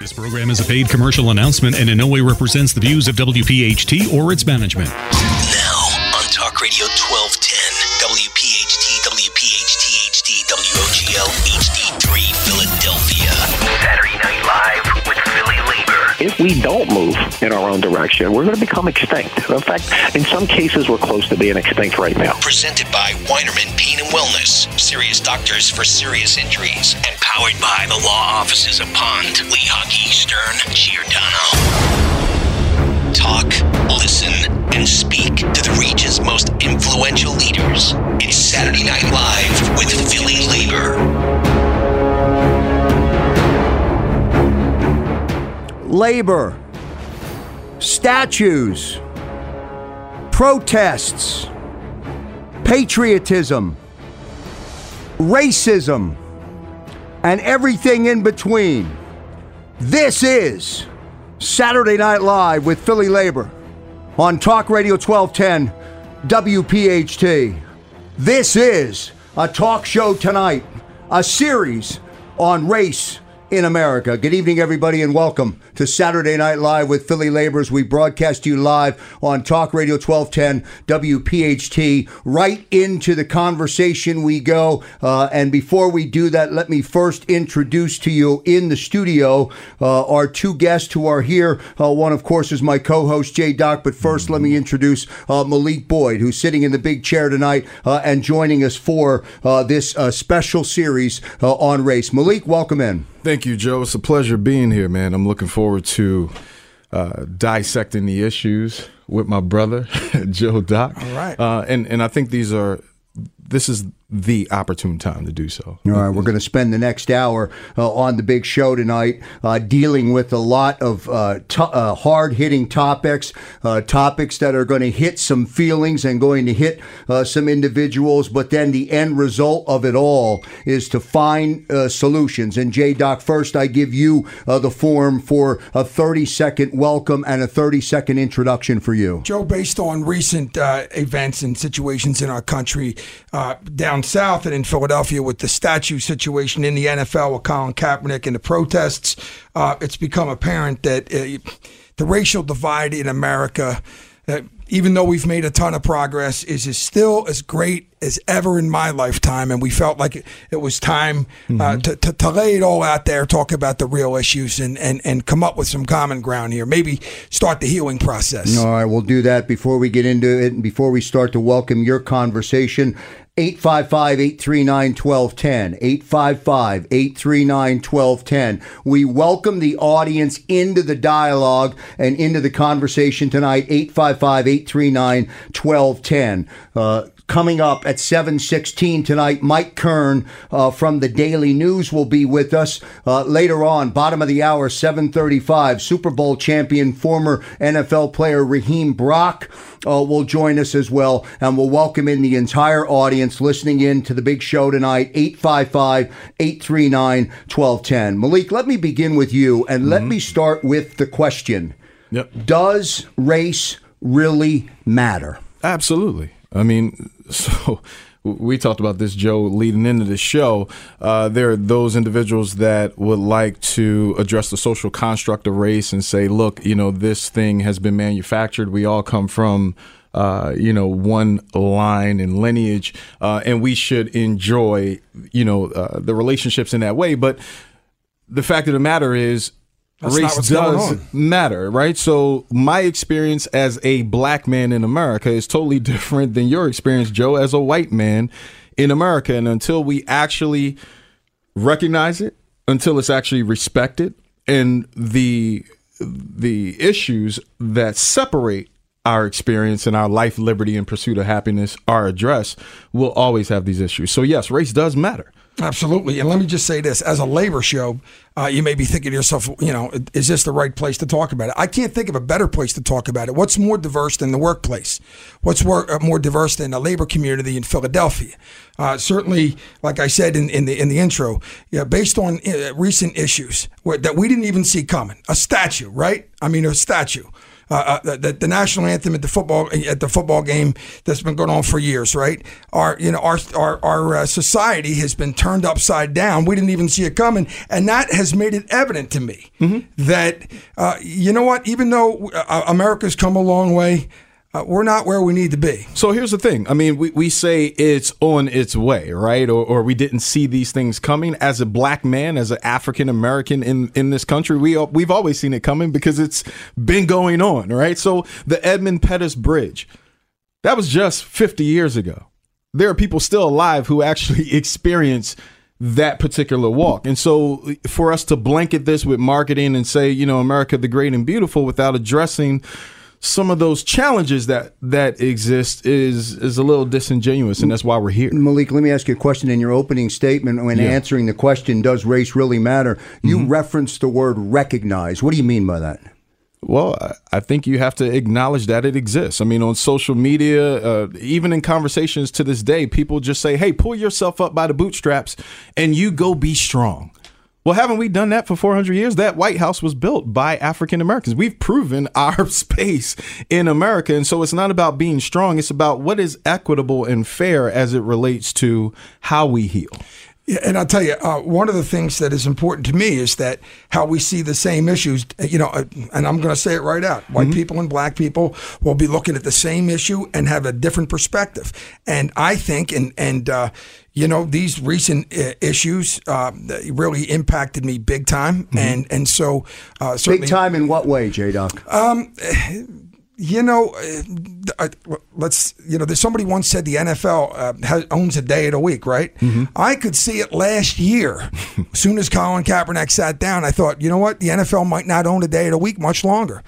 This program is a paid commercial announcement and in no way represents the views of WPHT or its management. Now on Talk Radio 1210, WPHT, WPHT, HD, WOGL, HD3, Philadelphia. Saturday Night Live with Philly Labor. If we don't move in our own direction, we're going to become extinct. In fact, in some cases, we're close to being extinct right now. Presented by Weinerman Pain and Wellness, serious doctors for serious injuries, and powered by the law offices of Pond, Lehocky, Stern, Giordano. Talk, listen, and speak to the region's most influential leaders. It's Saturday Night Live with Philly Labor. labor, statues, protests, patriotism, racism, and everything in between. This is Saturday Night Live with Philly Labor on Talk Radio 1210 WPHT. This is a talk show tonight, a series on race in America. Good evening, everybody, and welcome to Saturday Night Live with Philly Labors. We broadcast you live on Talk Radio 1210 WPHT. Right into the conversation we go. Uh, and before we do that, let me first introduce to you in the studio uh, our two guests who are here. Uh, one, of course, is my co host, Jay Doc. But 1st let me introduce uh, Malik Boyd, who's sitting in the big chair tonight uh, and joining us for uh, this special series on race. Malik, welcome in. Thank you, Joe. It's a pleasure being here, man. I'm looking forward to uh, dissecting the issues with my brother, Joe Doc. All right. Uh, and and I think these are this is the opportune time to do so. All right, we're going to spend the next hour uh, on the big show tonight uh, dealing with a lot of uh, to- uh, hard hitting topics, uh, topics that are going to hit some feelings and going to hit uh, some individuals. But then the end result of it all is to find uh, solutions. And J Doc, first, I give you uh, the form for a 30 second welcome and a 30 second introduction for you. Joe, based on recent uh, events and situations in our country, uh, down south and in Philadelphia with the statue situation in the NFL with Colin Kaepernick and the protests, uh, it's become apparent that uh, the racial divide in America, uh, even though we've made a ton of progress, is, is still as great as ever in my lifetime. And we felt like it, it was time uh, to, to, to lay it all out there, talk about the real issues, and, and, and come up with some common ground here. Maybe start the healing process. All right, we'll do that before we get into it and before we start to welcome your conversation. 855 839 1210. 855 839 1210. We welcome the audience into the dialogue and into the conversation tonight. 855 839 1210. Coming up at 7:16 tonight, Mike Kern uh, from the Daily News will be with us uh, later on. Bottom of the hour, 7:35. Super Bowl champion, former NFL player Raheem Brock uh, will join us as well, and we'll welcome in the entire audience listening in to the big show tonight. 855-839-1210. Malik, let me begin with you, and let me start with the question: Yep. Does race really matter? Absolutely. I mean, so we talked about this, Joe, leading into the show. Uh, there are those individuals that would like to address the social construct of race and say, look, you know, this thing has been manufactured. We all come from. Uh, you know, one line and lineage, uh, and we should enjoy, you know, uh, the relationships in that way. But the fact of the matter is, That's race does matter, right? So my experience as a black man in America is totally different than your experience, Joe, as a white man in America. And until we actually recognize it, until it's actually respected, and the the issues that separate our experience and our life, liberty, and pursuit of happiness are addressed, we'll always have these issues. So yes, race does matter. Absolutely. And let me just say this as a labor show, uh, you may be thinking to yourself, you know, is this the right place to talk about it? I can't think of a better place to talk about it. What's more diverse than the workplace? What's more, uh, more diverse than the labor community in Philadelphia? Uh, certainly, like I said in, in the in the intro, yeah, based on uh, recent issues where, that we didn't even see coming, a statue, right? I mean, a statue uh, uh, the, the national anthem at the football at the football game that's been going on for years, right? Our you know our our, our uh, society has been turned upside down. We didn't even see it coming, and that has made it evident to me Mm-hmm. that uh, you know what? Even though uh, America's come a long way, uh, we're not where we need to be. So here's the thing. I mean, we, we say it's on its way, right? Or, or we didn't see these things coming. As a black man, as an African American in, in this country, we we've always seen it coming because it's been going on, right? So the Edmund Pettus Bridge, that was just 50 years ago. There are people still alive who actually experience that particular walk. And so for us to blanket this with marketing and say, you know, America the great and beautiful without addressing some of those challenges that that exist is is a little disingenuous and that's why we're here. Malik, let me ask you a question. In your opening statement, when Yeah. Mm-hmm. answering the question, does race really matter? You referenced the word recognize. What do you mean by that? Well, I- I think you have to acknowledge that it exists. I mean, on social media, uh, even in conversations to this day, people just say, "Hey, pull yourself up by the bootstraps and you go be strong." Well, haven't we done that for 400 years? That White House was built by African Americans. We've proven our space in America. And so it's not about being strong, it's about what is equitable and fair as it relates to how we heal. And I'll tell you, uh, one of the things that is important to me is that how we see the same issues. You know, uh, and I'm going to say it right out: white people and black people will be looking at the same issue and have a different perspective. And I think, and and uh, you know, these recent uh, issues uh, really impacted me big time. And and so uh, certainly, Big time in what way, J Doc? You know, uh, uh, let's, you know, there's somebody once said the NFL uh, has, owns a day of the week, right? I could see it last year. as soon as Colin Kaepernick sat down, I thought, you know what? The NFL might not own a day of the week much longer.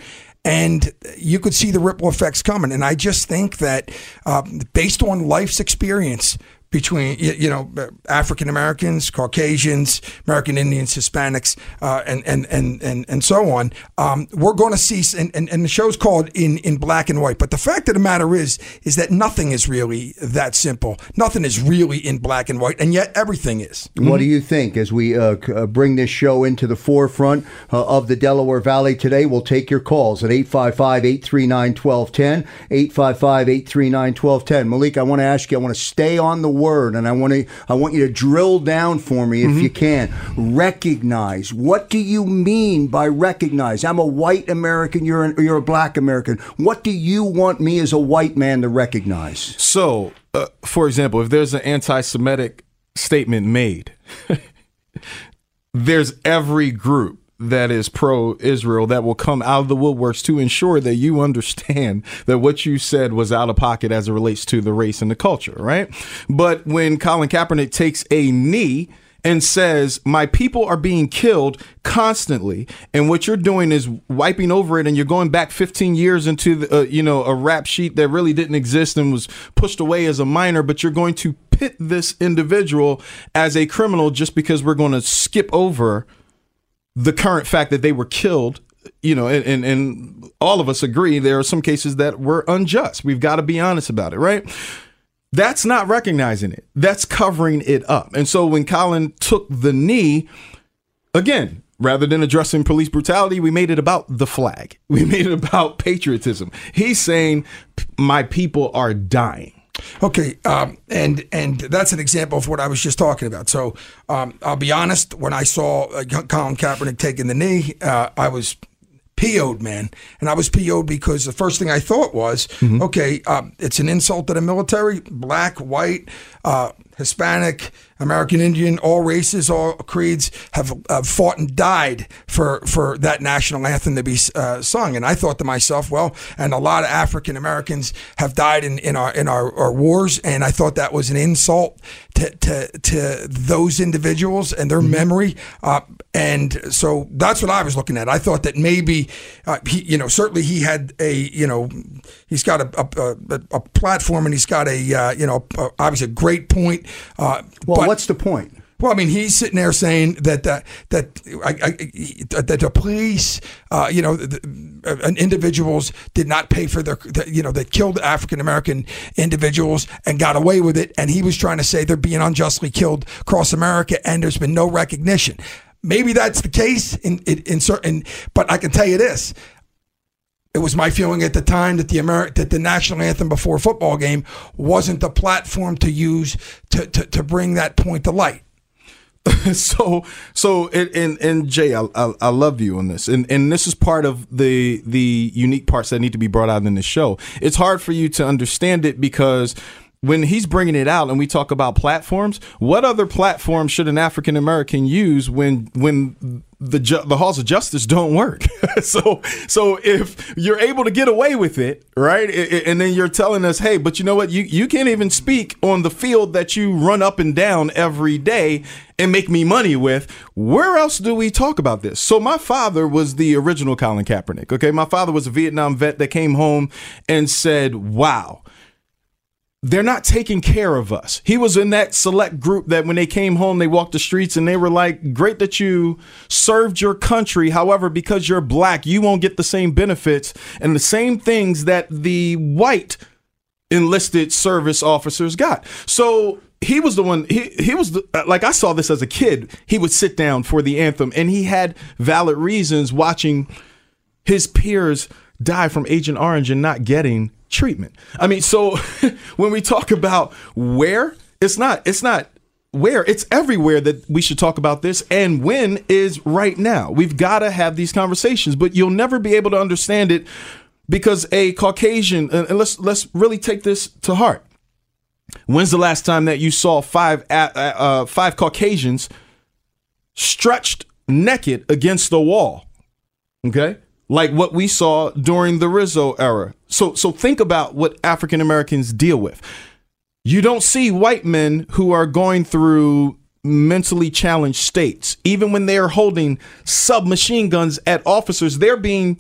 And you could see the ripple effects coming. And I just think that uh, based on life's experience, between you know African Americans, Caucasians, American Indians, Hispanics, uh, and, and and and and so on. Um, we're going to see, and, and, and the show's called in in black and white. But the fact of the matter is, is that nothing is really that simple. Nothing is really in black and white, and yet everything is. What do you think as we uh, uh, bring this show into the forefront uh, of the Delaware Valley today? We'll take your calls at 855 839 1210. 855 839 1210. Malik, I want to ask you, I want to stay on the word and I want to I want you to drill down for me if you can. Recognize. What do you mean by recognize? I'm a white American, you're, an, you're a black American. What do you want me as a white man to recognize? So, uh, for example, if there's an anti Semitic statement made, there's every group that is pro Israel that will come out of the woodworks to ensure that you understand that what you said was out of pocket as it relates to the race and the culture, right? But when Colin Kaepernick takes a knee, and says, My people are being killed constantly. And what you're doing is wiping over it, and you're going back 15 years into the, uh, you know, a rap sheet that really didn't exist and was pushed away as a minor, but you're going to pit this individual as a criminal just because we're going to skip over the current fact that they were killed you know and, and and all of us agree there are some cases that were unjust. We've got to be honest about it right? That's not recognizing it. That's covering it up. And so when colin took the knee again rather than addressing police brutality we made it about the flag. We made it about patriotism. He's saying my people are dying Okay, um, and and that's an example of what I was just talking about. So um, I'll be honest. When I saw uh, Colin Kaepernick taking the knee, uh, I was PO'd, man, and I was PO'd because the first thing I thought was, okay, um, it's an insult to the military, black, white, uh, Hispanic, American Indian, all races, all creeds have uh, fought and died for for that national anthem to be uh, sung. And I thought to myself, well, and a lot of African Americans have died in, in our in our, our wars, and I thought that was an insult to to, to those individuals and their memory. Uh, and so that's what I was looking at. I thought that maybe, uh, he, you know, certainly he had a, you know, he's got a a, a, a platform and he's got a, uh, you know, obviously a great point. Uh, Well, but- what's the point? well, I mean, he's sitting there saying that uh, that I, I, that the police, uh, you know, the, uh, individuals did not pay for their, the, you know, that killed African American individuals and got away with it, and he was trying to say they're being unjustly killed across America, and there's been no recognition. Maybe that's the case in in, in certain, but I can tell you this: It was my feeling at the time that the Ameri- that the national anthem before a football game wasn't the platform to use to, to, to bring that point to light. so so and and, Jay, I, I, I love you on this, and and this is part of the the unique parts that need to be brought out in the show. It's hard for you to understand it because when he's bringing it out and we talk about platforms, what other platform should an African American use when when the ju- the halls of justice don't work? so so if you're able to get away with it, right, and then you're telling us, hey, but you know what, you you can't even speak on the field that you run up and down every day and make me money with. Where else do we talk about this? So my father was the original Colin Kaepernick. Okay, my father was a Vietnam vet that came home and said, "Wow." They're not taking care of us. He was in that select group that when they came home, they walked the streets and they were like, Great that you served your country. However, because you're black, you won't get the same benefits and the same things that the white enlisted service officers got. So he was the one he he was the, like I saw this as a kid. He would sit down for the anthem and he had valid reasons watching his peers die from Agent Orange and not getting treatment. I mean, so when we talk about where, it's not, it's not where, it's everywhere that we should talk about this. And when is right now. We've got to have these conversations, but you'll never be able to understand it because a Caucasian, and let's let's really take this to heart. When's the last time that you saw five uh, five Caucasians stretched naked against the wall? Okay, like what we saw during the Rizzo era. So so think about what African Americans deal with. You don't see white men who are going through mentally challenged states. Even when they're holding submachine guns at officers, they're being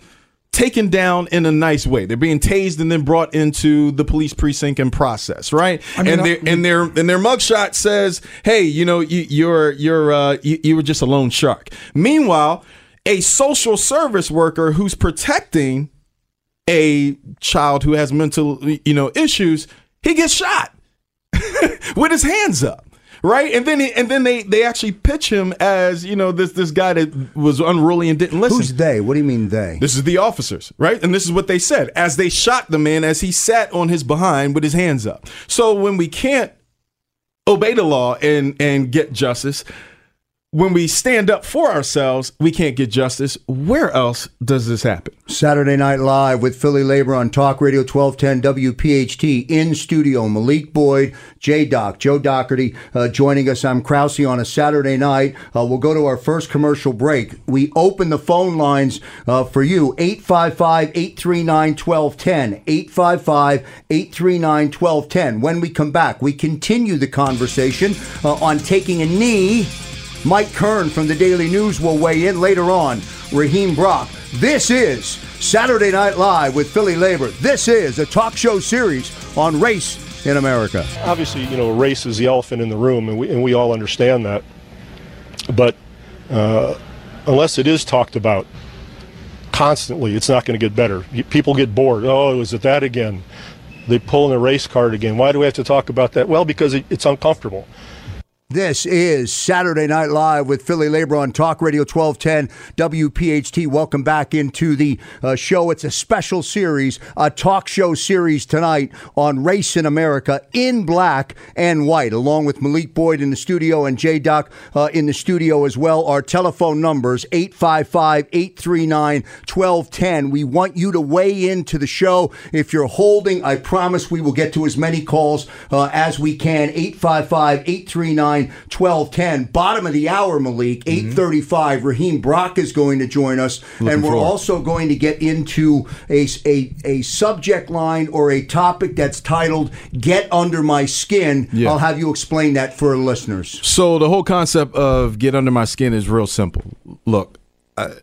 taken down in a nice way. They're being tased and then brought into the police precinct and process, right? I mean, and their and their and their mugshot says, "Hey, you know, you, you're you're uh, you, you were just a lone shark." Meanwhile, a social service worker who's protecting a child who has mental you know issues he gets shot with his hands up right? And then he, and then they they actually pitch him as you know this this guy that was unruly and didn't listen. Who's they? What do you mean they? This is the officers right? And this is what they said. As they shot the man as he sat on his behind with his hands up. So when we can't obey the law and and get justice when we stand up for ourselves, we can't get justice. Where else does this happen? Saturday Night Live with Philly Labor on Talk Radio 1210 WPHT in studio. Malik Boyd, J Doc, Joe Doherty uh, joining us. I'm Krause on a Saturday night. Uh, we'll go to our first commercial break. We open the phone lines uh, for you 855 839 1210. 855 839 1210. When we come back, we continue the conversation uh, on taking a knee Mike Kern from the Daily News will weigh in later on. Raheem Brock. This is Saturday Night Live with Philly Labor. This is a talk show series on race in America. Obviously, you know, race is the elephant in the room, and we, and we all understand that. But uh, unless it is talked about constantly, it's not going to get better. People get bored. Oh, is it that again? They pull in a race card again. Why do we have to talk about that? Well, because it, it's uncomfortable. This is Saturday Night Live with Philly Labor on Talk Radio 1210 WPHT. Welcome back into the uh, show. It's a special series, a talk show series tonight on race in America in black and white, along with Malik Boyd in the studio and J Doc uh, in the studio as well. Our telephone numbers 855 839 1210. We want you to weigh into the show. If you're holding, I promise we will get to as many calls uh, as we can. 855 839 1210. Bottom of the hour, Malik, mm-hmm. 835. Raheem Brock is going to join us. Looking and we're forward. also going to get into a, a, a subject line or a topic that's titled Get Under My Skin. Yeah. I'll have you explain that for listeners. So, the whole concept of Get Under My Skin is real simple. Look, uh,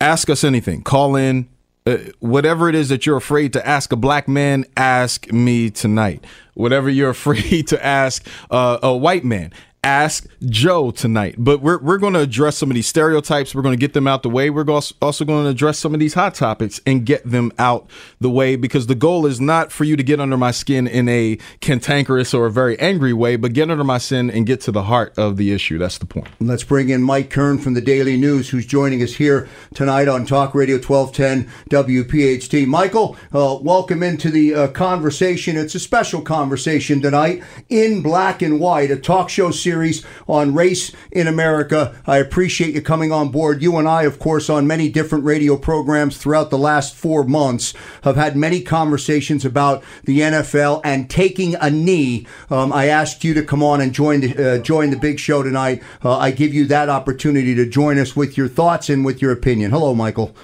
ask us anything. Call in. Uh, whatever it is that you're afraid to ask a black man, ask me tonight. Whatever you're afraid to ask uh, a white man, Ask Joe tonight. But we're, we're going to address some of these stereotypes. We're going to get them out the way. We're also going to address some of these hot topics and get them out the way because the goal is not for you to get under my skin in a cantankerous or a very angry way, but get under my skin and get to the heart of the issue. That's the point. Let's bring in Mike Kern from the Daily News, who's joining us here tonight on Talk Radio 1210 WPHT. Michael, uh, welcome into the uh, conversation. It's a special conversation tonight in black and white, a talk show series series on race in America. I appreciate you coming on board. You and I, of course, on many different radio programs throughout the last four months, have had many conversations about the NFL and taking a knee. Um, I asked you to come on and join the uh, join the big show tonight. Uh, I give you that opportunity to join us with your thoughts and with your opinion. Hello, Michael.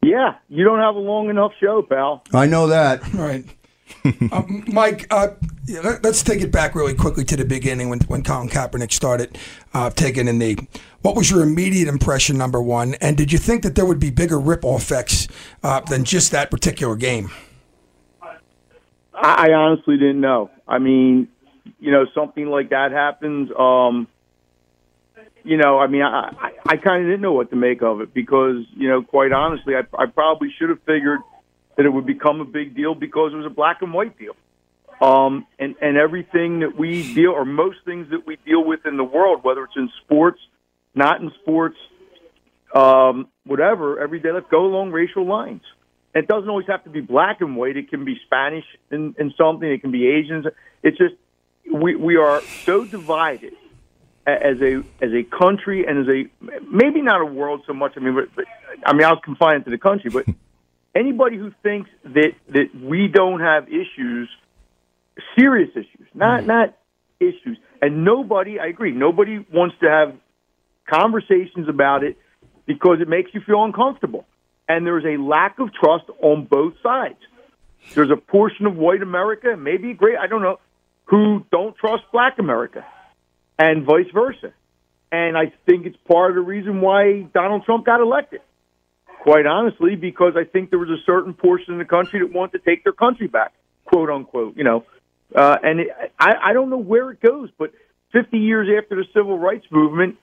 Yeah, you don't have a long enough show, pal. I know that. All right. Uh, Mike, uh, let, us take it back really quickly to the beginning when, when Colin Kaepernick started uh, taking a knee. What was your immediate impression, number one? And did you think that there would be bigger ripple effects uh, than just that particular game? I, I, honestly didn't know. I mean, you know, something like that happens. Um, you know, I mean, I, I, I kind of didn't know what to make of it because, you know, quite honestly, I, I probably should have figured – that it would become a big deal because it was a black and white deal. Um, and, and everything that we deal, or most things that we deal with in the world, whether it's in sports, not in sports, um, whatever, every day, let's go along racial lines. It doesn't always have to be black and white. It can be Spanish in, in something. It can be Asians. It's just we we are so divided as a as a country and as a maybe not a world so much. I mean, but, but I mean, I was confined to the country, but anybody who thinks that that we don't have issues, serious issues, not not issues, and nobody, I agree, nobody wants to have conversations about it because it makes you feel uncomfortable, and there's a lack of trust on both sides. There's a portion of white America, maybe great, I don't know, who don't trust Black America, and vice versa. And I think it's part of the reason why Donald Trump got elected quite honestly, because I think there was a certain portion of the country that wanted to take their country back, quote unquote. You know, uh, and it, I, I don't know where it goes, but 50 years after the civil rights movement,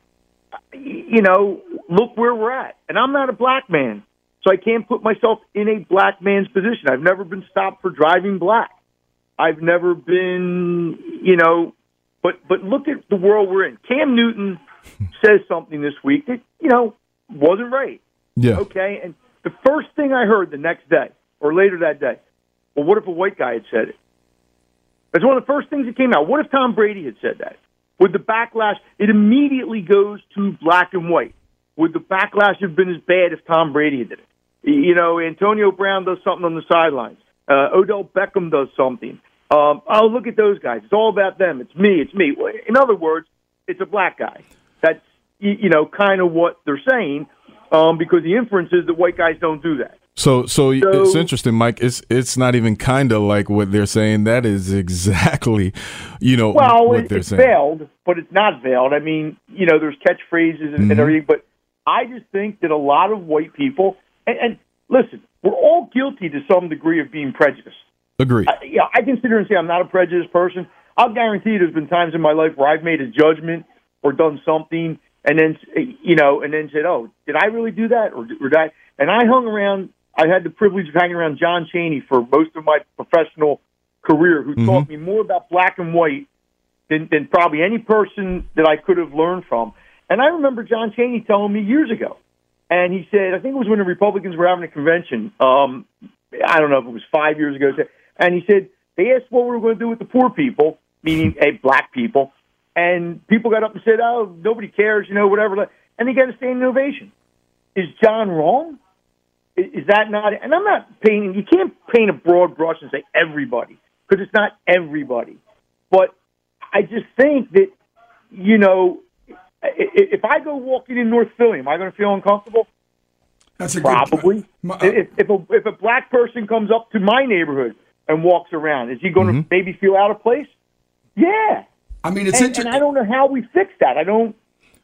you know, look where we're at. And I'm not a black man, so I can't put myself in a black man's position. I've never been stopped for driving black. I've never been, you know, but but look at the world we're in. Cam Newton says something this week that you know wasn't right. Yeah. Okay. And the first thing I heard the next day or later that day, well, what if a white guy had said it? That's one of the first things that came out. What if Tom Brady had said that? Would the backlash, it immediately goes to black and white. Would the backlash have been as bad if Tom Brady did it? You know, Antonio Brown does something on the sidelines. Uh, Odell Beckham does something. Um, oh, look at those guys. It's all about them. It's me. It's me. In other words, it's a black guy. That's, you know, kind of what they're saying um, because the inference is that white guys don't do that. So, so, so it's interesting, Mike. It's it's not even kind of like what they're saying. That is exactly, you know, well, what it, they're it's saying. veiled, but it's not veiled. I mean, you know, there's catchphrases and, mm-hmm. and everything, but I just think that a lot of white people, and, and listen, we're all guilty to some degree of being prejudiced. Agree. I, yeah, I consider and say I'm not a prejudiced person. I'll guarantee you there's been times in my life where I've made a judgment or done something and then you know, and then said, "Oh, did I really do that, or, or did I?" And I hung around. I had the privilege of hanging around John Cheney for most of my professional career, who mm-hmm. taught me more about black and white than, than probably any person that I could have learned from. And I remember John Cheney telling me years ago, and he said, I think it was when the Republicans were having a convention. Um, I don't know if it was five years ago. And he said they asked what we were going to do with the poor people, meaning a black people. And people got up and said, "Oh, nobody cares," you know, whatever. And they got a standing ovation. Is John wrong? Is that not? And I'm not painting. You can't paint a broad brush and say everybody because it's not everybody. But I just think that you know, if I go walking in North Philly, am I going to feel uncomfortable? That's a probably. Good, uh, if if a, if a black person comes up to my neighborhood and walks around, is he going mm-hmm. to maybe feel out of place? Yeah, I mean, it's and, and I don't know how we fix that. I don't,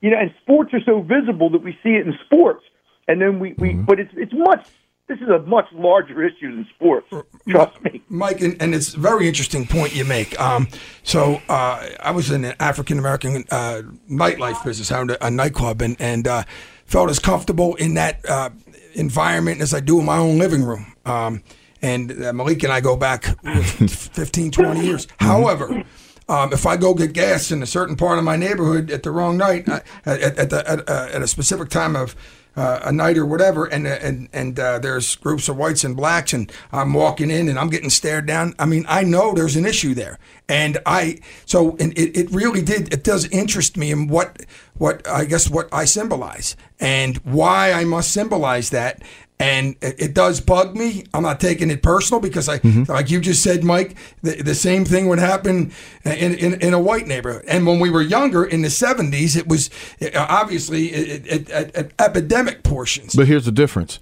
you know, and sports are so visible that we see it in sports, and then we, we mm-hmm. but it's it's much This is a much larger issue than sports. Trust me. Mike, and, and it's a very interesting point you make. Um, so uh, I was in the African American uh, nightlife business, I owned a, a nightclub, and, and uh, felt as comfortable in that uh, environment as I do in my own living room. Um, and uh, Malik and I go back 15, 20 years. However, um, if I go get gas in a certain part of my neighborhood at the wrong night, uh, at, at, the, at, uh, at a specific time of uh, a night or whatever, and and and uh, there's groups of whites and blacks, and I'm walking in and I'm getting stared down. I mean, I know there's an issue there, and I so and it, it really did it does interest me in what what I guess what I symbolize and why I must symbolize that. And it, it does bug me. I'm not taking it personal because I, like you just said, Mike, the, the same thing would happen in, in, in a white neighborhood. And when we were younger in the 70s, it was uh, obviously it, it, at, at epidemic portions. But here's the difference.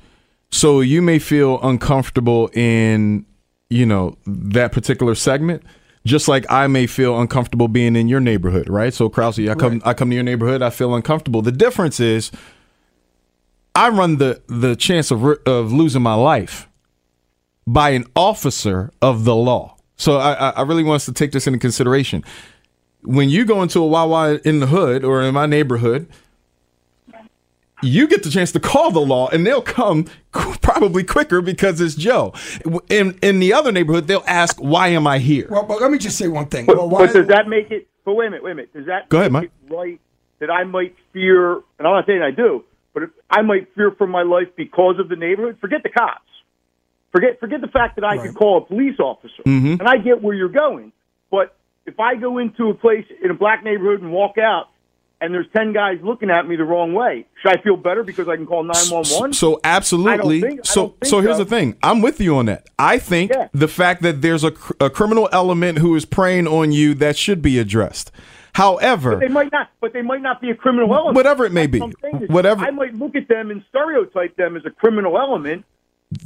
So you may feel uncomfortable in, you know, that particular segment, just like I may feel uncomfortable being in your neighborhood, right? So Krause, I come I come to your neighborhood, I feel uncomfortable. The difference is I run the the chance of of losing my life by an officer of the law. So I, I- I really want us to take this into consideration. When you go into a Wawa in the hood or in my neighborhood, you get the chance to call the law and they'll come probably quicker because it's Joe. In in the other neighborhood, they'll ask, "Why am I here?" Well, but let me just say one thing. But, well, why, but does that make it? But wait a minute, wait a minute. Does that Go ahead, Mike? it right that I might fear? And I'm not saying I do, but if I might fear for my life because of the neighborhood. Forget the cops. Forget forget the fact that I could call a police officer, Mm-hmm. and I get where you're going. But if I go into a place in a black neighborhood and walk out, and there's ten guys looking at me the wrong way, should I feel better because I can call nine one one? So absolutely. Think- so so here's so. the thing. I'm with you on that. I think Yeah. the fact that there's a, a criminal element who is preying on you that should be addressed. However, but They might not, but they might not be a criminal element. Whatever it may be. I'm saying is Whatever- I might look at them and stereotype them as a criminal element.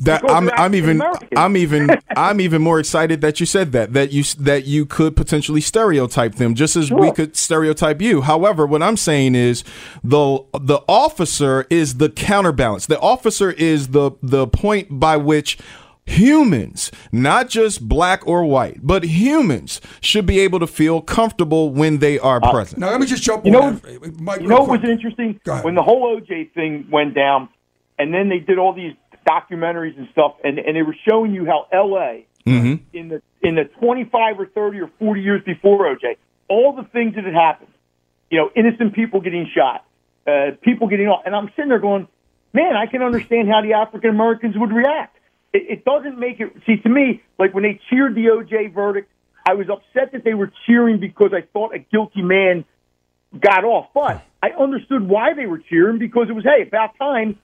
that I'm, I'm even. I'm even I'm even more excited that you said that that you that you could potentially stereotype them just as we could stereotype you. However, what I'm saying is the the officer is the counterbalance. The officer is the the point by which humans, not just black or white, but humans should be able to feel comfortable when they are present. now let me just jump. You know, on that, Mike, you know what was interesting when the whole OJ thing went down, and then they did all these documentaries and stuff, and, and they were showing you how L.A. Mm-hmm. in the in the 25 or 30 or 40 years before OJ, all the things that had happened, you know, innocent people getting shot, uh, people getting off, and I'm sitting there going, man, I can understand how the African Americans would react. It, it doesn't make it. See, to me, like when they cheered the OJ verdict, I was upset that they were cheering because I thought a guilty man got off. But I understood why they were cheering because it was, hey, about time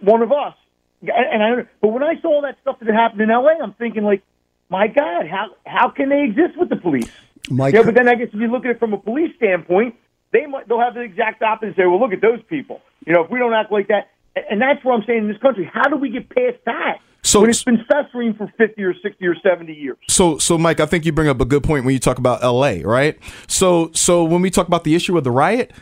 one of us. And I, but when I saw all that stuff that happened in L.A., I'm thinking like, my God, how how can they exist with the police? Mike, Yeah, but then I guess if you look at it from a police standpoint, they might they'll have the exact opposite and say, well, look at those people. You know, if we don't act like that, and- and that's what I'm saying in this country. How do we get past that? So- when it's been festering for 50 or 60 or 70 years. So, so Mike, I think you bring up a good point when you talk about L.A. Right? So, so when we talk about the issue of the riot,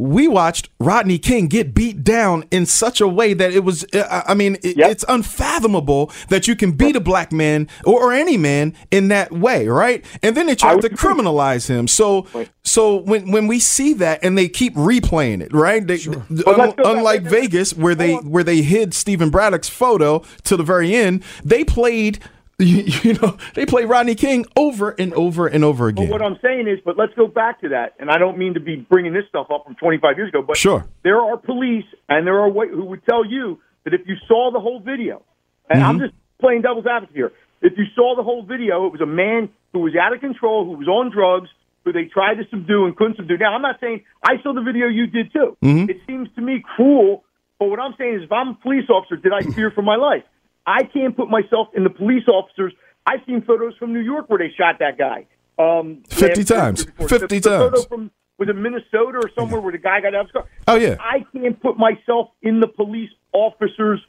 we watched Rodney King get beat down in such a way that it was. Uh, I I mean, it, Yep. it's unfathomable that you can beat a black man or, or any man in that way, right? And then they tried to criminalize him. So, so when when we see that and they keep replaying it, right? They, th- But let's back- unlike wait, wait, Vegas, where they where they hid Stephen Paddock's photo to the very end, they played. You, you know, they play Rodney King over and over and over again. But what I'm saying is, but let's go back to that. And I don't mean to be bringing this stuff up from 25 years ago, but Sure. there are police and there are who would tell you that if you saw the whole video, and I'm mm-hmm. just playing devil's advocate here, if you saw the whole video, it was a man who was out of control, who was on drugs, who they tried to subdue and couldn't subdue. Now, I'm not saying I saw the video, you did too. Mm-hmm. It seems to me cruel. But what I'm saying is, if I'm a police officer, did I fear for my life? I can't put myself in the police officers. I've seen photos from New York where they shot that guy. Um, 50 times. 50 the, the photo times. from was it Minnesota or somewhere where the guy got out of his car? Oh, yeah. I can't put myself in the police officer's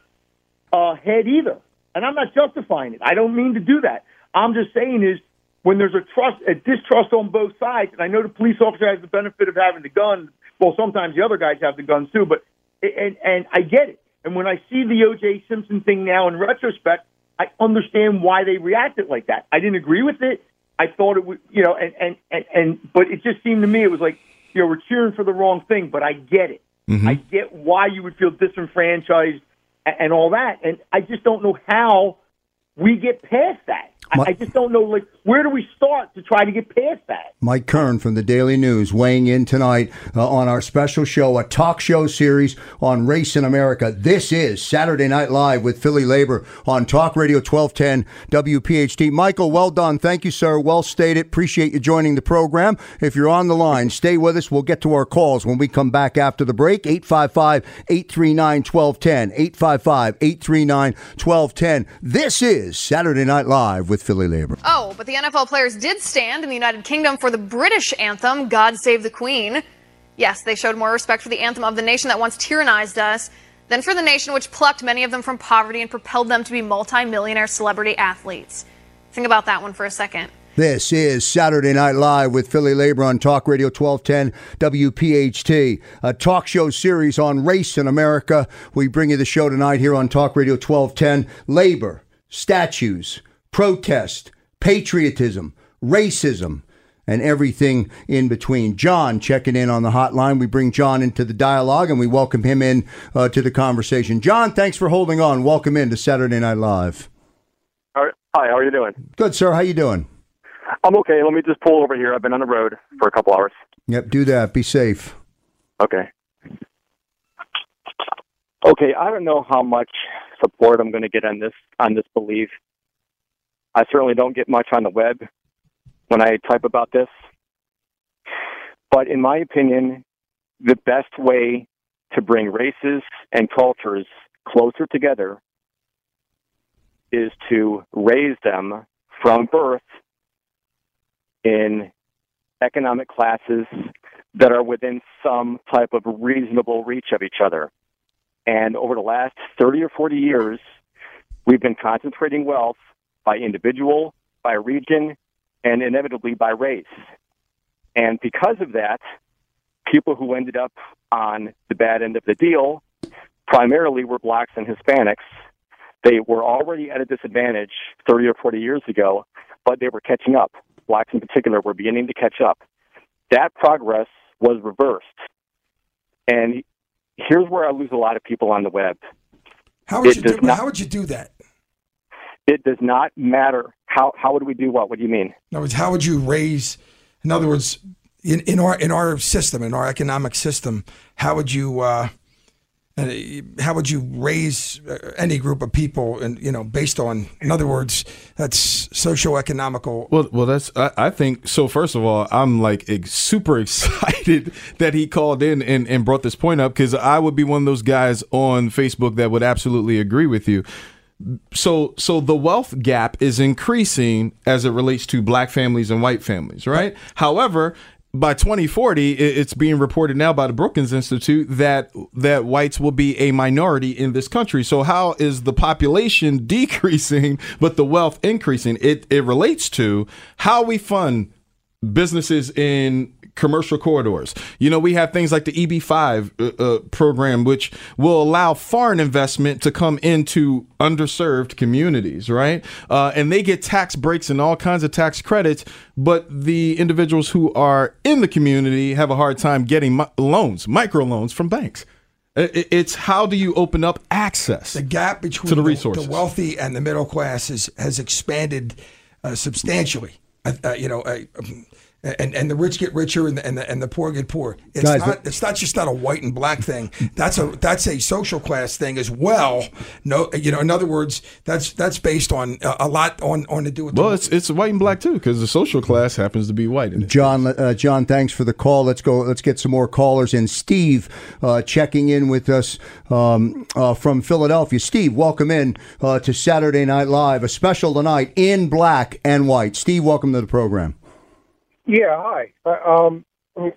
uh, head either, and I'm not justifying it. I don't mean to do that. I'm just saying is when there's a trust, a distrust on both sides, and I know the police officer has the benefit of having the gun. Well, sometimes the other guys have the guns too, but and and I get it. And when I see the O.J. Simpson thing now in retrospect, I understand why they reacted like that. I didn't agree with it. I thought it would, you know, and and and, and but it just seemed to me it was like, you know, we're cheering for the wrong thing. But I get it. Mm-hmm. I get why you would feel disenfranchised and, and all that. And I just don't know how we get past that. I, I just don't know, like, where do we start to try to get past that? Mike Kern from the Daily News weighing in tonight uh, on our special show, a talk show series on race in America. This is Saturday Night Live with Philly Labor on Talk Radio 1210 WPHT. Michael, well done. Thank you, sir. Well stated. Appreciate you joining the program. If you're on the line, stay with us. We'll get to our calls when we come back after the break. 855 839 1210. 855 839 1210. This is Saturday Night Live with Philly Labor. Oh, but the NFL players did stand in the United Kingdom for the British anthem, God Save the Queen. Yes, they showed more respect for the anthem of the nation that once tyrannized us than for the nation which plucked many of them from poverty and propelled them to be multi-millionaire celebrity athletes. Think about that one for a second. This is Saturday Night Live with Philly Labor on Talk Radio 1210 WPHT, a talk show series on race in America. We bring you the show tonight here on Talk Radio 1210. Labor, statues, protest, patriotism, racism, and everything in between. John checking in on the hotline. We bring John into the dialogue and we welcome him in uh, to the conversation. John, thanks for holding on. Welcome in to Saturday Night Live. Hi, how are you doing? Good, sir. How you doing? I'm okay. Let me just pull over here. I've been on the road for a couple hours. Yep, do that. Be safe. Okay. Okay, I don't know how much support I'm going to get on this on this belief. I certainly don't get much on the web when I type about this. But in my opinion, the best way to bring races and cultures closer together is to raise them from birth in economic classes that are within some type of reasonable reach of each other. And over the last 30 or 40 years, we've been concentrating wealth by individual, by region, and inevitably by race. And because of that, people who ended up on the bad end of the deal primarily were blacks and Hispanics. They were already at a disadvantage 30 or 40 years ago, but they were catching up. Blacks in particular were beginning to catch up. That progress was reversed. And here's where I lose a lot of people on the web. How would It you do, not- how would you do that? It does not matter how how would we do what? What do you mean? In other words, how would you raise? In other words, in, in our in our system, in our economic system, how would you uh, uh, how would you raise uh, any group of people, and you know, based on, in other words, that's socio-economical. Well, well, that's I, I think so. First of all, I'm like ex- super excited that he called in and, and brought this point up because I would be one of those guys on Facebook that would absolutely agree with you. So, so the wealth gap is increasing as it relates to black families and white families, right? However, by 2040, it's being reported now by the Brookings Institute that that whites will be a minority in this country. So, how is the population decreasing but the wealth increasing? It it relates to how we fund businesses in commercial corridors. You know, we have things like the EB5 uh, uh, program, which will allow foreign investment to come into underserved communities, right? Uh, and they get tax breaks and all kinds of tax credits, but the individuals who are in the community have a hard time getting mi- loans, micro loans from banks. It's how do you open up access? The gap between To the resources. the wealthy and the middle class is, has expanded uh, substantially. Uh, uh, you know, uh, um, and and the rich get richer and the, and the and the poor get poor. It's Guys, not it's not just not a white and black thing. That's a that's a social class thing as well. No, you know, in other words, that's that's based on uh, a lot on on to do with. Well, the, it's it's white and black too, because the social class happens to be white. In it. John, uh, John, thanks for the call. Let's go. Let's get some more callers. And Steve, uh, checking in with us um, uh, from Philadelphia. Steve, welcome in uh, to Saturday Night Live, a special tonight in black and white. Steve, welcome to the program. Yeah, hi. Uh, um,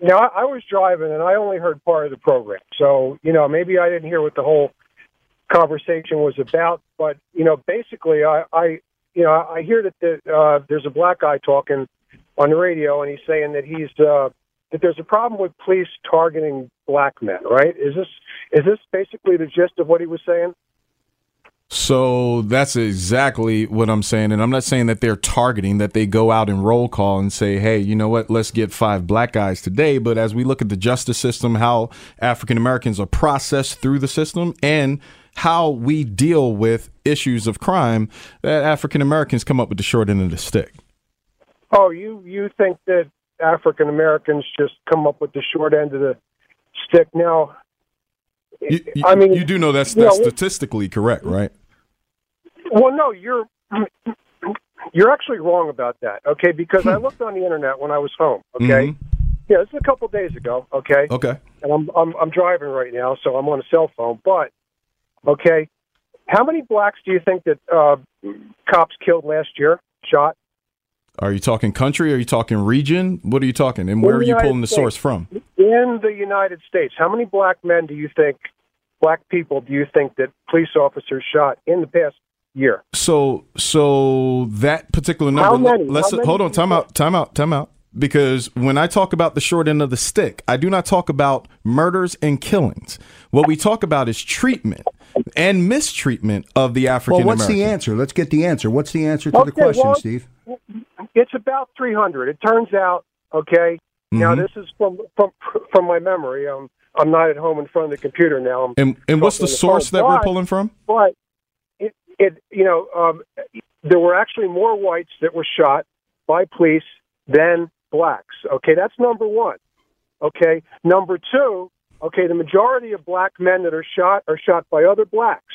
now I, was driving and I only heard part of the program, so you know maybe I didn't hear what the whole conversation was about. But you know, basically, I, I you know I hear that the, uh, there's a black guy talking on the radio, and he's saying that he's uh, that there's a problem with police targeting black men, right? Is this is this basically the gist of what he was saying? So that's exactly what I'm saying. And I'm not saying that they're targeting, that they go out and roll call and say, hey, you know what, let's get five black guys today. But as we look at the justice system, how African Americans are processed through the system, and how we deal with issues of crime, that African Americans come up with the short end of the stick. Oh, you you think that African Americans just come up with the short end of the stick? Now, You, you- I mean, you do know that's, that's know, statistically correct, right? Well, no, you're you're actually wrong about that. Okay, because I looked on the internet when I was home. Okay, Mhm. yeah, this is a couple days ago. Okay, Okay. and I'm I'm I'm driving right now, so I'm on a cell phone. But okay, how many blacks do you think that uh, cops killed last year? Shot Are you talking country? Are you talking region? What are you talking? And where are you pulling the source from? in the United States. How many black men do you think, black people, do you think that police officers shot in the past year? So, so that particular number. How many? Let's How many hold on. do you Time out. Time out. Time out. Because when I talk about the short end of the stick, I do not talk about murders and killings. What we talk about is treatment and mistreatment of the African Well, what's American. the answer? Let's get the answer. What's the answer to the question, well, Steve? It's about 300. It turns out, okay. Now Mhm. this is from from from my memory. Um, I'm not at home in front of the computer now. I'm And and what's the talking source phone. that we're pulling from? But it, you know, um, there were actually more whites that were shot by police than blacks. Okay, that's number one. Okay, number two. Okay, the majority of black men that are shot are shot by other blacks.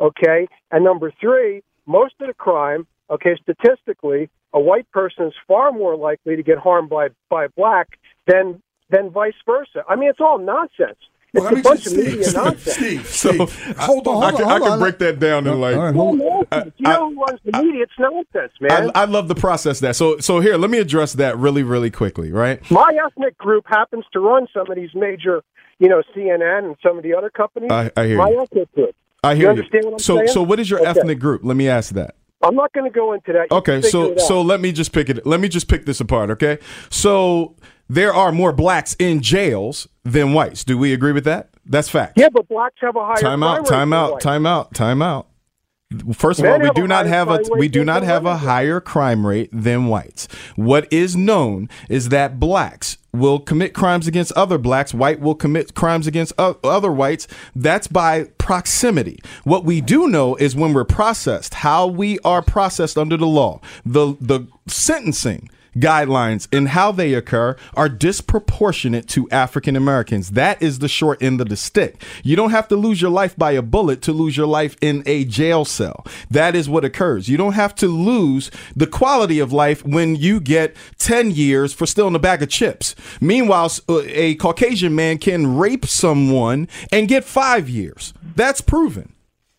Okay, and number three, most of the crime. Okay, statistically, a white person is far more likely to get harmed by by black than than vice versa. I mean, it's all nonsense. It's Well, let a me bunch just, of media Steve, nonsense. Steve, So Steve, hold on. I, hold can, on, I can hold break that down in like. All right, hold on. Uh, you know who runs the media? It's nonsense, man. I, I love to process that. So so here, let me address that really really quickly, right? My ethnic group happens to run some of these major, you know, CNN and some of the other companies. I- I hear My you. ethnic group. I hear you. understand what I'm so saying? so what is your Okay. ethnic group? Let me ask that. I'm not going to go into that. You Okay, so so let me just pick it. Let me just pick this apart. Okay, so there are more blacks in jails than whites. Do we agree with that? That's fact. yeah, but blacks have a higher Time crime out. rate Time out. Time out. Time out. First of Men all, we do not have a we do not have a higher crime rate than whites. What is known is that blacks will commit crimes against other blacks, white will commit crimes against other whites. That's by proximity. What we do know is when we're processed, how we are processed under the law. The the sentencing guidelines and how they occur are disproportionate to African Americans. That is the short end of the stick. You don't have to lose your life by a bullet to lose your life in a jail cell. That is what occurs. You don't have to lose the quality of life when you get 10 years for stealing a bag of chips. Meanwhile, uh, a Caucasian man can rape someone and get five years. That's proven.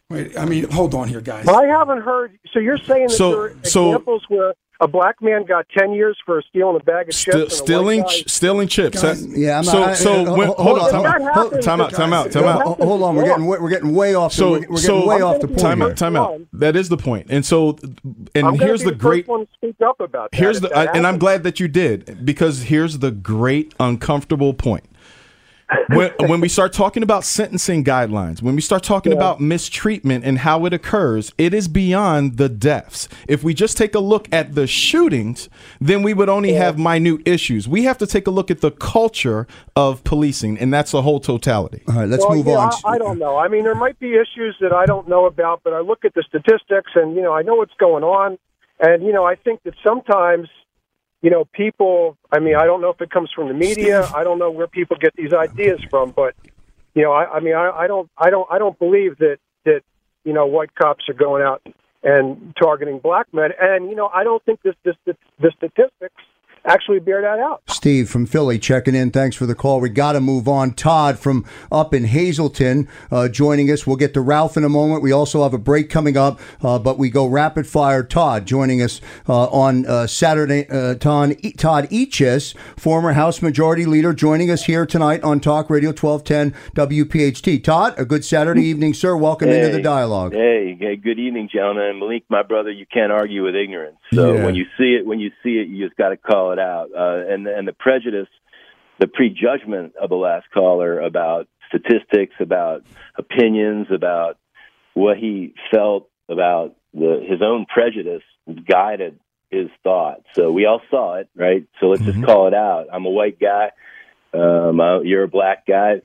Wait, I mean, hold on here, guys. I haven't heard. So you're saying that So- there are so- examples where a black man got 10 years for stealing a bag of chips? Still, and stealing, ch- stealing chips. Guys, That- Yeah, I'm so, not. I- so I- when, hold- hold on, time on. out, time out, time out, time out. Hold hold on, we're getting way- we're getting way off. So, the, we're, we're so getting way off the point. Time out, time out. That is the point. And so, and I'm here's be the the great. first one to speak up about that. Here's the, that I, and I'm glad that you did because here's the great uncomfortable point. When, when we start talking about sentencing guidelines, when we start talking about mistreatment and how it occurs, it is beyond the deaths. If we just take a look at the shootings, then we would only have minute issues. We have to take a look at the culture of policing, and that's the whole totality. All right, let's well, move yeah, on. I, I don't know. I mean, there might be issues that I don't know about, but I look at the statistics and, you know, I know what's going on. And, you know, I think that sometimes, you know, people, I mean, I don't know if it comes from the media. I don't know where people get these ideas from, but, you know, I, I mean, I, I don't, I don't, I don't believe that, that, you know, white cops are going out and targeting black men. And, you know, I don't think this, this, the, the statistics actually bear that out. Steve from Philly checking in. Thanks for the call. We got to move on. Todd from up in Hazleton uh, joining us. We'll get to Ralph in a moment. We also have a break coming up, uh, but we go rapid fire. Todd joining us uh, on uh, Saturday. Uh, Todd, Todd Eachus, former House Majority Leader, joining us here tonight on Talk Radio 1210 WPHT. Todd, a good Saturday evening, sir. Welcome into the dialogue. Hey, hey, good evening, gentlemen. Malik, my brother, you can't argue with ignorance. So Yeah. when you see it, when you see it, you just got to call it out. Uh, and and the prejudice the prejudgment of the last caller about statistics, about opinions, about what he felt about the, his own prejudice guided his thought. So we all saw it, right? So let's just call it out. I'm a white guy. Um, uh, you're a black guy.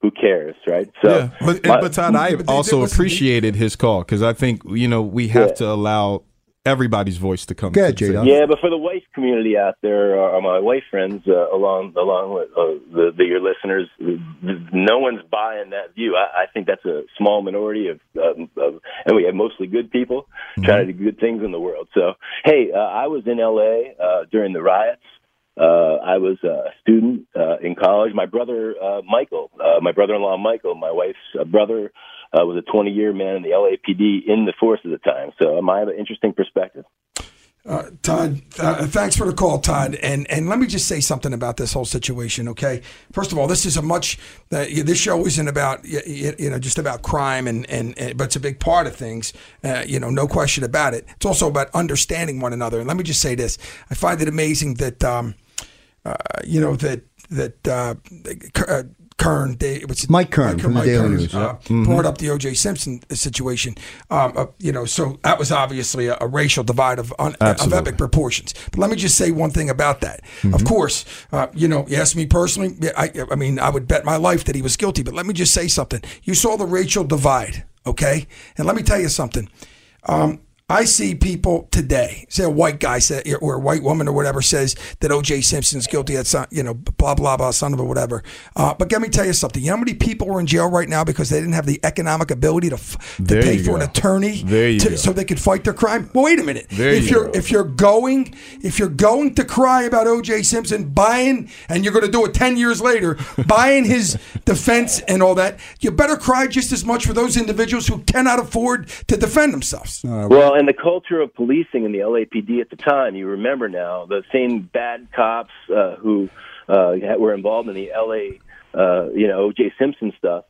Who cares, right? So, yeah, but, my- but Todd, I also appreciated his call because I think you know we have Yeah. to allow everybody's voice to come. Go ahead, to- J-Doc. Yeah, but for the white community out there, or my white friends, uh, along along with uh, the, the your listeners, no one's buying that view. I, I think that's a small minority of, um, of, and we have mostly good people trying to do good things in the world. So, hey, uh, I was in L.A. Uh, during the riots. Uh, I was a student uh, in college. My brother uh, Michael, uh, my brother-in-law Michael, my wife's uh, brother, uh, was a 20-year man in the LAPD in the force at the time. So, um, I have an interesting perspective. Uh, Todd, uh, thanks for the call, Todd. And and let me just say something about this whole situation, okay? First of all, this is a much. Uh, this show isn't about y- y- you know just about crime and, and, and but it's a big part of things. Uh, you know, no question about it. It's also about understanding one another. And let me just say this: I find it amazing that um, uh, you know that that uh, Kern, they, it- Mike Kern from the Mike Daily Kern, News. uh, Mhm. brought up the O.J. Simpson situation. Um, uh, you know, so that was obviously a, a racial divide of un, of epic proportions. But let me just say one thing about that. Mm-hmm. Of course, uh, you know, you ask me personally. I, I mean, I would bet my life that he was guilty. But let me just say something. You saw the racial divide, okay? And let me tell you something. Um, I see people today, say a white guy say, or a white woman or whatever says that O.J. Simpson's guilty. That's not, you know, blah blah blah, son of a whatever. Uh, but let me tell you something. You know how many people are in jail right now because they didn't have the economic ability to f- to pay for go. an attorney to- so they could fight their crime. Well, wait a minute. There if you are go. if you're going if you're going to cry about O.J. Simpson buying and you're going to do it ten years later, buying his defense and all that, you better cry just as much for those individuals who cannot afford to defend themselves. Well, and the culture of policing in the LAPD at the time, you remember now, the same bad cops uh, who uh, were involved in the LA, uh, you know, O.J. Simpson stuff.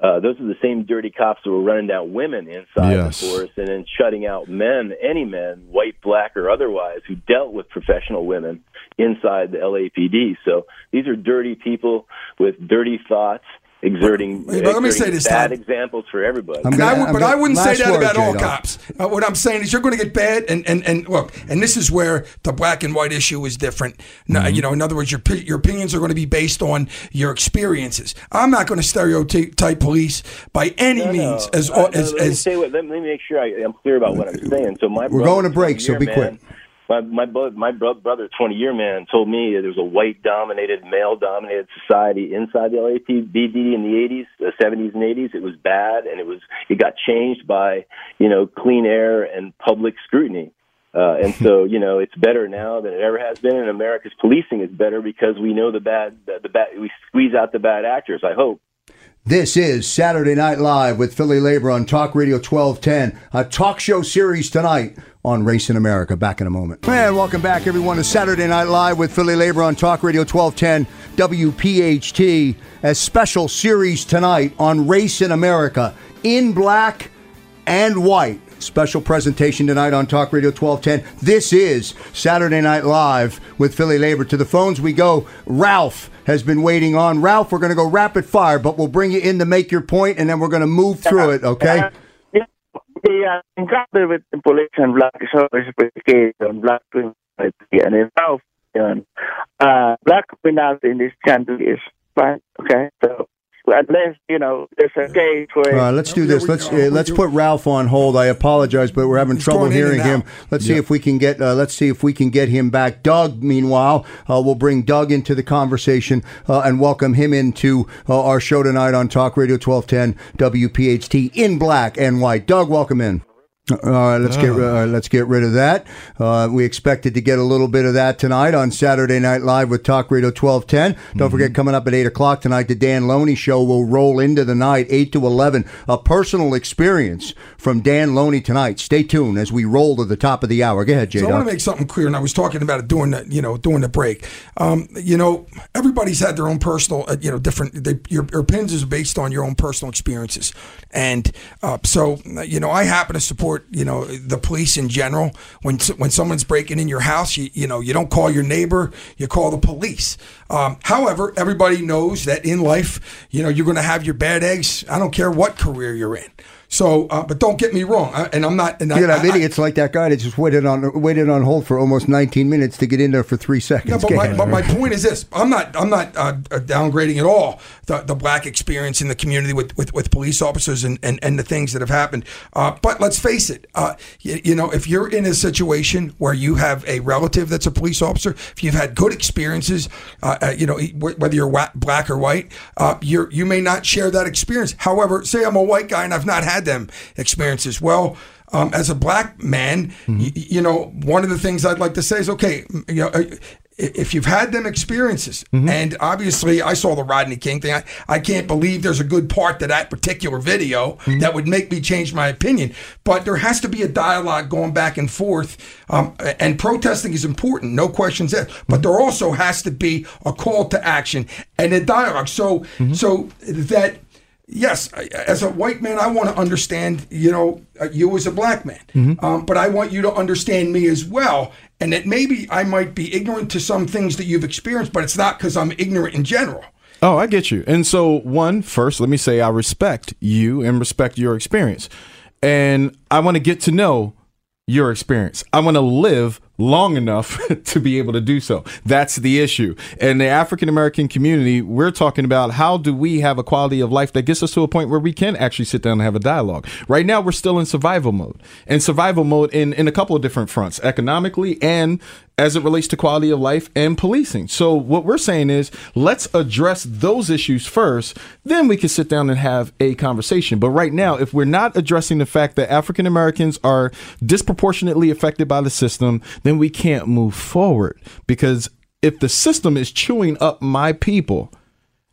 Uh, those are the same dirty cops that were running down women inside Yes. the force and then shutting out men, any men, white, black, or otherwise, who dealt with professional women inside the LAPD. So these are dirty people with dirty thoughts, exerting, But let me say this, bad Todd. examples for everybody. I'm gonna- would, I'm but gonna- I wouldn't say that word, about all J-Doc. cops. Uh, what I'm saying is you're going to get bad, and, and, and look, and this is where the black and white issue is different. No, Mm-hmm. You know, in other words, your your opinions are going to be based on your experiences. I'm not going to stereotype police by any No, no. means as Uh, no, as, let me as say what, let me make sure I, I'm clear about what I'm saying. So my We're going to break, so 20-year be man, quick. My my my bro- brother, 20 year man, told me there was a white dominated, male dominated society inside the LAPD in the 80s, the 70s and 80s. It was bad, and it was it got changed by you know clean air and public scrutiny. Uh, and so, you know, it's better now than it ever has been, and America's policing is better because we know the bad, the, the bad, we squeeze out the bad actors. I hope. This is Saturday Night Live with Philly Labor on Talk Radio 1210, a talk show series tonight on Race in America. Back in a moment. And welcome back, everyone, to Saturday Night Live with Philly Labor on Talk Radio 1210, WPHT, a special series tonight on Race in America in black and white. Special presentation tonight on Talk Radio 1210. This is Saturday Night Live with Philly Labor. To the phones we go. Ralph has been waiting on. Ralph, we're going to go rapid fire, but we'll bring you in to make your point, and then we're going to move through it, okay? Yeah, encounter with the police and black service brigade on black and in yun, uh, black criminality in this country is fine. Okay, so unless you know there's a case where All right, let's do this. Let's uh, let's put Ralph on hold. I apologize, but we're having trouble hearing him. Let's see if we can get uh, let's see if we can get him back. Doug, meanwhile, uh, we'll bring Doug into the conversation uh, and welcome him into uh, our show tonight on Talk Radio 1210 WPHT in black and white. Doug, welcome in. All right, let's get uh, let's get rid of that. Uh, we expected to get a little bit of that tonight on Saturday Night Live with Talk Radio twelve ten. Don't forget, coming up at eight o'clock tonight, the Dan Loney Show will roll into the night eight to eleven. A personal experience from Dan Loney tonight. Stay tuned as we roll to the top of the hour. Go ahead, Jay. So I want to make something clear, and I was talking about it during the, you know, during the break. Um, you know, everybody's had their own personal, uh, you know, different. They, your, your opinions is based on your own personal experiences, and uh, so uh, you know, I happen to support you know, the police in general. When when someone's breaking in your house, you you know, you don't call your neighbor, you call the police. Um, however, everybody knows that in life, you know, you're going to have your bad eggs. I don't care what career you're in. So, uh, but don't get me wrong, I, and I'm not. And You I, have idiots like that guy that just waited on waited on hold for almost 19 minutes to get in there for three seconds. Yeah, but my, but my point is this: I'm not I'm not uh, uh, downgrading at all the, the black experience in the community with, with, with police officers and, and, and the things that have happened. Uh, but let's face it, uh, you, you know, if you're in a situation where you have a relative that's a police officer, if you've had good experiences, uh, uh, you know, whether you're black or white, uh, you you may not share that experience. However, say I'm a white guy and I've not had them experiences. Well. Um, as a black man, y- you know, one of the things I'd like to say is, okay, you know, uh, if you've had them experiences, and obviously I saw the Rodney King thing, I, I can't believe there's a good part to that particular video that would make me change my opinion. But there has to be a dialogue going back and forth, um, and protesting is important, no questions asked. But there also has to be a call to action and a dialogue. So, so that yes, as a white man, I want to understand, you know, uh, you as a black man. Um, but I want you to understand me as well. And that maybe I might be ignorant to some things that you've experienced, but it's not because I'm ignorant in general. Oh, I get you. And so, one, first, let me say I respect you and respect your experience. And I want to get to know your experience. I want to live long enough to be able to do so. That's the issue. And the African American community, we're talking about how do we have a quality of life that gets us to a point where we can actually sit down and have a dialogue. Right now, we're still in survival mode. And survival mode in, in a couple of different fronts, economically and as it relates to quality of life and policing. So what we're saying is let's address those issues first, then we can sit down and have a conversation. But right now, if we're not addressing the fact that African Americans are disproportionately affected by the system, then we can't move forward because if the system is chewing up my people,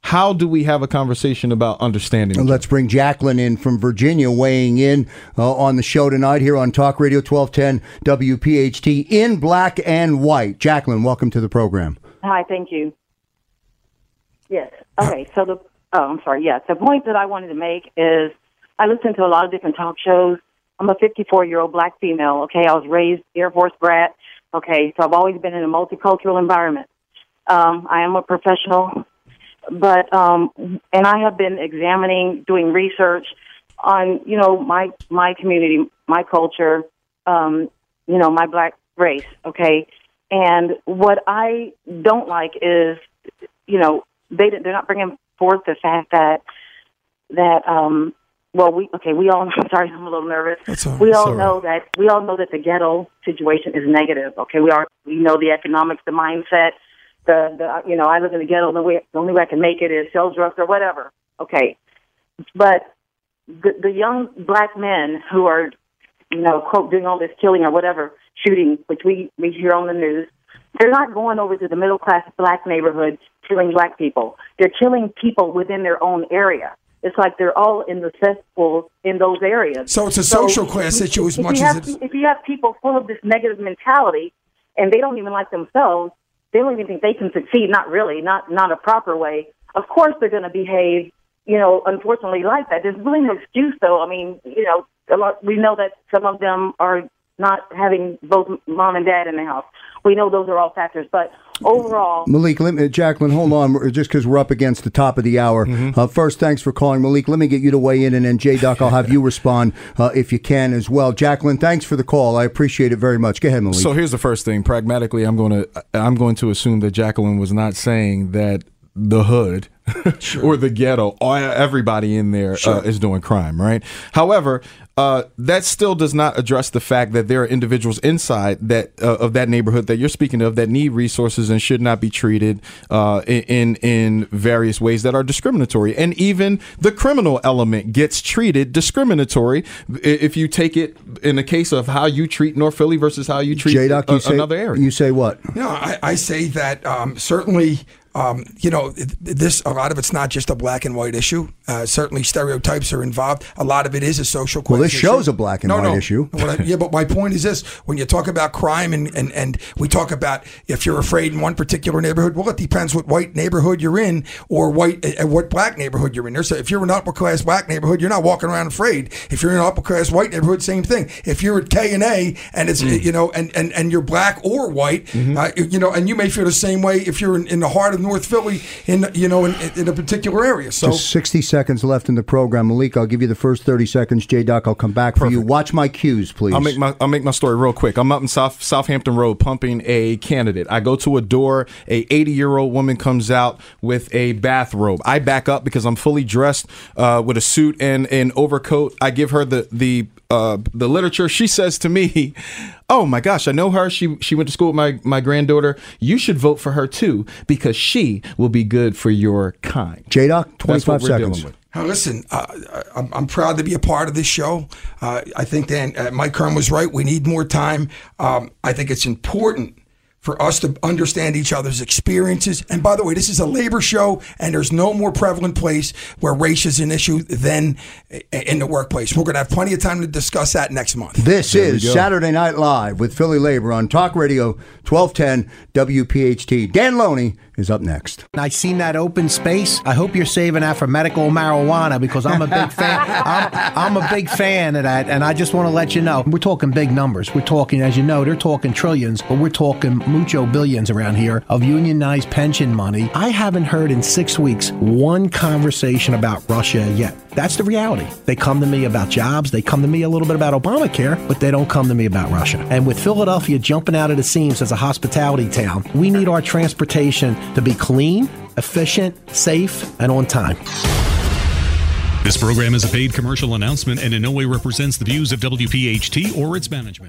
how do we have a conversation about understanding? Let's bring Jacqueline in from Virginia, weighing in uh, on the show tonight here on Talk Radio 1210 WPHT in black and white. Jacqueline, welcome to the program. Hi, thank you. Yes. Okay. So the oh, I'm sorry. Yes, the point that I wanted to make is I listen to a lot of different talk shows. I'm a 54 year old black female. Okay, I was raised Air Force brat. Okay, so I've always been in a multicultural environment. Um, I am a professional, but um, and I have been examining, doing research on you know my my community, my culture, um, you know my black race. Okay, and what I don't like is you know they they're not bringing forth the fact that that um well we okay we all I'm sorry I'm a little nervous. All- we all all know that we all know that the ghetto situation is negative okay? We are we know the economics the mindset the the you know I live in the ghetto the way the only way I can make it is sell drugs or whatever okay but the the young black men who are you know quote doing all this killing or whatever shooting which we we hear on the news they're not going over to the middle class black neighborhood killing black people. They're killing people within their own area. It's like they're all in the cesspools in those areas. So it's a social class issue as much as have, it's. If you have people full of this negative mentality and they don't even like themselves, they don't even think they can succeed. Not really, not not a proper way. Of course, they're going to behave. You know, unfortunately, like that. There's really no excuse, though. I mean, you know, a lot. We know that some of them are not having both mom and dad in the house. We know those are all factors, but overall, Malik, let me, Jacqueline, hold on, just because we're up against the top of the hour. Uh, first, thanks for calling, Malik. Let me get you to weigh in, and then J Doc, I'll have you respond uh, if you can as well. Jacqueline, thanks for the call. I appreciate it very much. Go ahead, Malik. So here's the first thing. Pragmatically, I'm going to I'm going to assume that Jacqueline was not saying that the hood or the ghetto, or everybody in there uh, is doing crime, right? However, uh, that still does not address the fact that there are individuals inside that uh, of that neighborhood that you're speaking of that need resources and should not be treated uh, in in various ways that are discriminatory, and even the criminal element gets treated discriminatory if you take it in the case of how you treat North Philly versus how you treat J Doc, a- you say another area. You say what? No, I, I say that um, certainly um, you know, this a lot of it's not just a black and white issue. Uh, certainly, stereotypes are involved. A lot of it is a social. Question. Well, this issue. show's a black and no, white no. issue. I- yeah, but my point is this: when you talk about crime and, and and we talk about if you're afraid in one particular neighborhood, well, it depends what white neighborhood you're in or white uh, what black neighborhood you're in. A, if you're in an upper class black neighborhood, you're not walking around afraid. If you're in an upper class white neighborhood, same thing. If you're at K and A and it's Mm. you know and, and and you're black or white, Mm-hmm. uh, you know, and you may feel the same way if you're in, in the heart of North Philly, in you know, in, in a particular area. So. Just 60 seconds left in the program. Malik, I'll give you the first 30 seconds. J Doc, I'll come back for you. Watch my cues, please. I'll make my I'll make my story real quick. I'm up in South Southampton Road pumping a candidate. I go to a door. A 80 year old woman comes out with a bathrobe. I back up because I'm fully dressed uh, with a suit and an overcoat. I give her the the uh, the literature. She says to me, "Oh my gosh, I know her. She she went to school with my my granddaughter. You should vote for her too because she will be good for your kind." J Doc, 25 seconds. Now, listen, uh, I'm, I'm proud to be a part of this show. Uh, I think Dan, uh, Mike Kern was right. We need more time. Um, I think it's important for us to understand each other's experiences. And by the way, this is a labor show, and there's no more prevalent place where race is an issue than in the workplace. We're going to have plenty of time to discuss that next month. This is Saturday Night Live with Philly Labor on Talk Radio 1210 WPHT. Dan Loney is up next. I seen that open space. I hope you're saving that for medical marijuana because I'm a big fan. I'm, I'm a big fan of that, and I just want to let you know we're talking big numbers. We're talking, as you know, they're talking trillions, but we're talking mucho billions around here of unionized pension money. I haven't heard in six weeks one conversation about Russia yet. That's the reality. They come to me about jobs. They come to me a little bit about Obamacare, but they don't come to me about Russia. And with Philadelphia jumping out of the seams as a hospitality town, we need our transportation to be clean, efficient, safe, and on time. This program is a paid commercial announcement and in no way represents the views of WPHT or its management.